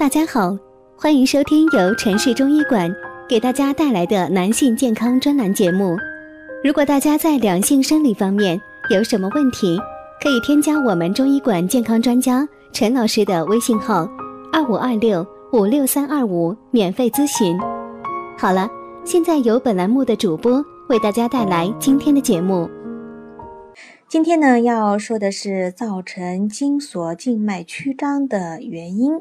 大家好，欢迎收听由城市中医馆给大家带来的男性健康专栏节目。如果大家在两性生理方面有什么问题，可以添加我们中医馆健康专家陈老师的微信号：二五二六五六三二五，免费咨询。好了，现在由本栏目的主播为大家带来今天的节目。今天呢，要说的是造成精索静脉曲张的原因。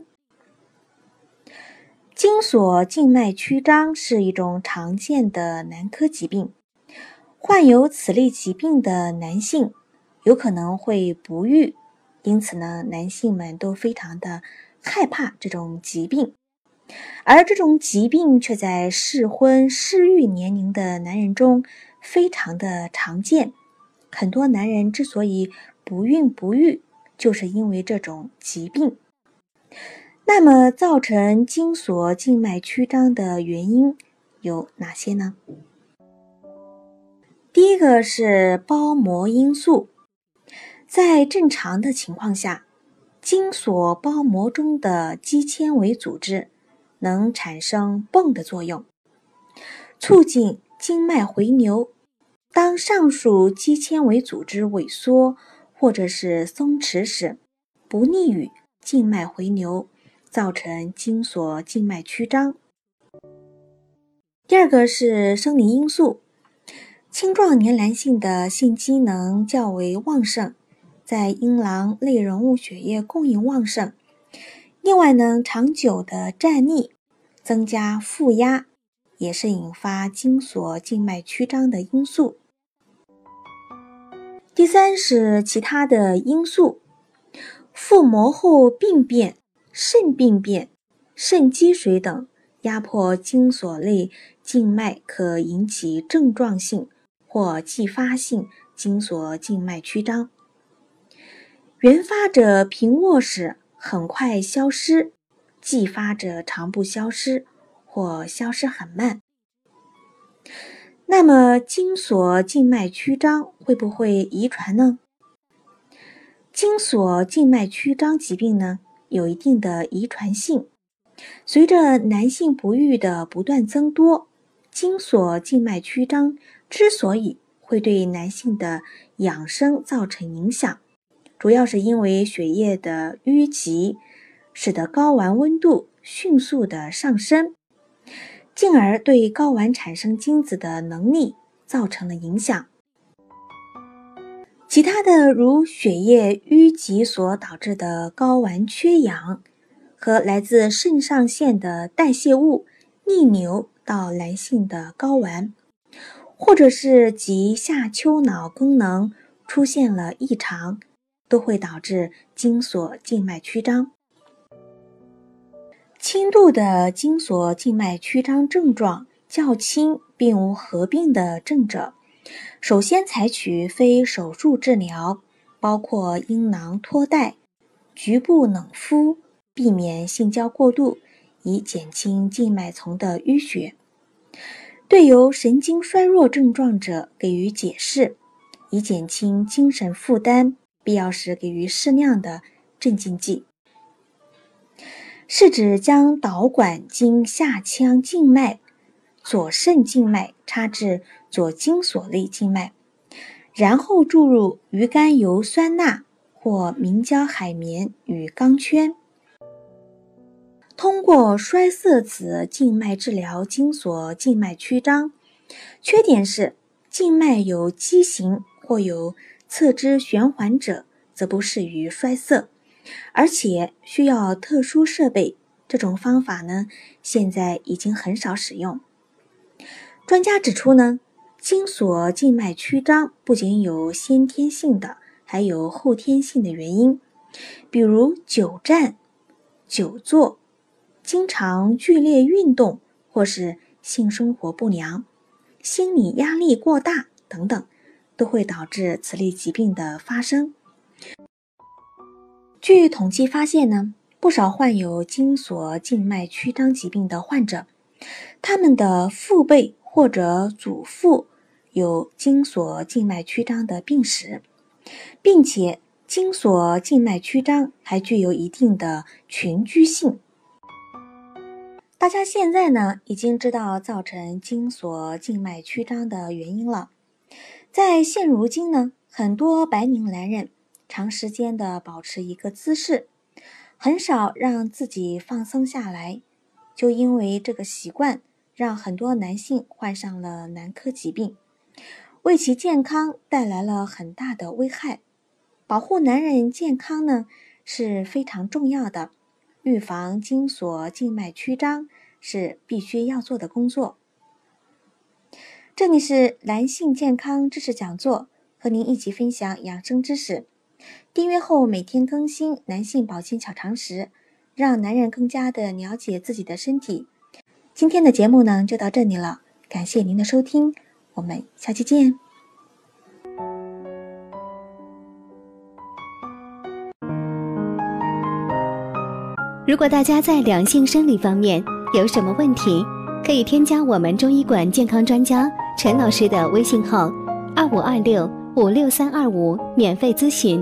精索静脉曲张是一种常见的男科疾病，患有此类疾病的男性有可能会不育，因此呢，男性们都非常的害怕这种疾病，而这种疾病却在适婚适育年龄的男人中非常的常见。很多男人之所以不孕不育，就是因为这种疾病。那么，造成精索静脉曲张的原因有哪些呢？第一个是包膜因素，在正常的情况下，精索包膜中的肌纤维组织能产生泵的作用，促进经脉回流。当上述肌纤维组织萎缩或者是松弛时，不利于静脉回流。造成精索静脉曲张。第二个是生理因素，青壮年男性的性机能较为旺盛，在阴囊内容物血液供应旺盛。另外呢，长久的站立增加负压，也是引发精索静脉曲张的因素。第三是其他的因素，腹膜后病变。肾病变、肾积水等压迫精索内静脉，可引起症状性或继发性精索静脉曲张。原发者平卧时很快消失，继发者常不消失或消失很慢。那么，精索静脉曲张会不会遗传呢？精索静脉曲张疾病呢？有一定的遗传性。随着男性不育的不断增多，精索静脉曲张之所以会对男性的养生造成影响，主要是因为血液的淤积，使得睾丸温度迅速的上升，进而对睾丸产生精子的能力造成了影响。其他的如血液淤积所导致的睾丸缺氧，和来自肾上腺的代谢物逆流到男性的睾丸，或者是及下丘脑功能出现了异常，都会导致精索静脉曲张。轻度的精索静脉曲张症状较轻并无合并的症者。首先采取非手术治疗，包括阴囊托带、局部冷敷，避免性交过度，以减轻静脉丛的淤血。对有神经衰弱症状者给予解释，以减轻精神负担，必要时给予适量的镇静剂。是指将导管经下腔静脉。左肾静脉插至左精索内静脉，然后注入鱼肝油酸钠或明胶海绵与钢圈，通过栓塞此静脉治疗精索静脉曲张。缺点是静脉有畸形或有侧支旋环者，则不适于栓塞，而且需要特殊设备。这种方法呢，现在已经很少使用。专家指出呢，精索静脉曲张不仅有先天性的，还有后天性的原因，比如久站、久坐、经常剧烈运动，或是性生活不良、心理压力过大等等，都会导致此类疾病的发生。据统计发现呢，不少患有精索静脉曲张疾病的患者，他们的父辈。或者祖父有精索静脉曲张的病史，并且精索静脉曲张还具有一定的群居性。大家现在呢已经知道造成精索静脉曲张的原因了。在现如今呢，很多白领男人长时间的保持一个姿势，很少让自己放松下来，就因为这个习惯，让很多男性患上了男科疾病，为其健康带来了很大的危害。保护男人健康呢是非常重要的。预防精索静脉曲张是必须要做的工作。这里是男性健康知识讲座，和您一起分享养生知识。订阅后每天更新男性保健小常识，让男人更加的了解自己的身体。今天的节目呢就到这里了，感谢您的收听，我们下期见。如果大家在两性生理方面有什么问题，可以添加我们中医馆健康专家陈老师的微信号：二五二六五六三二五，免费咨询。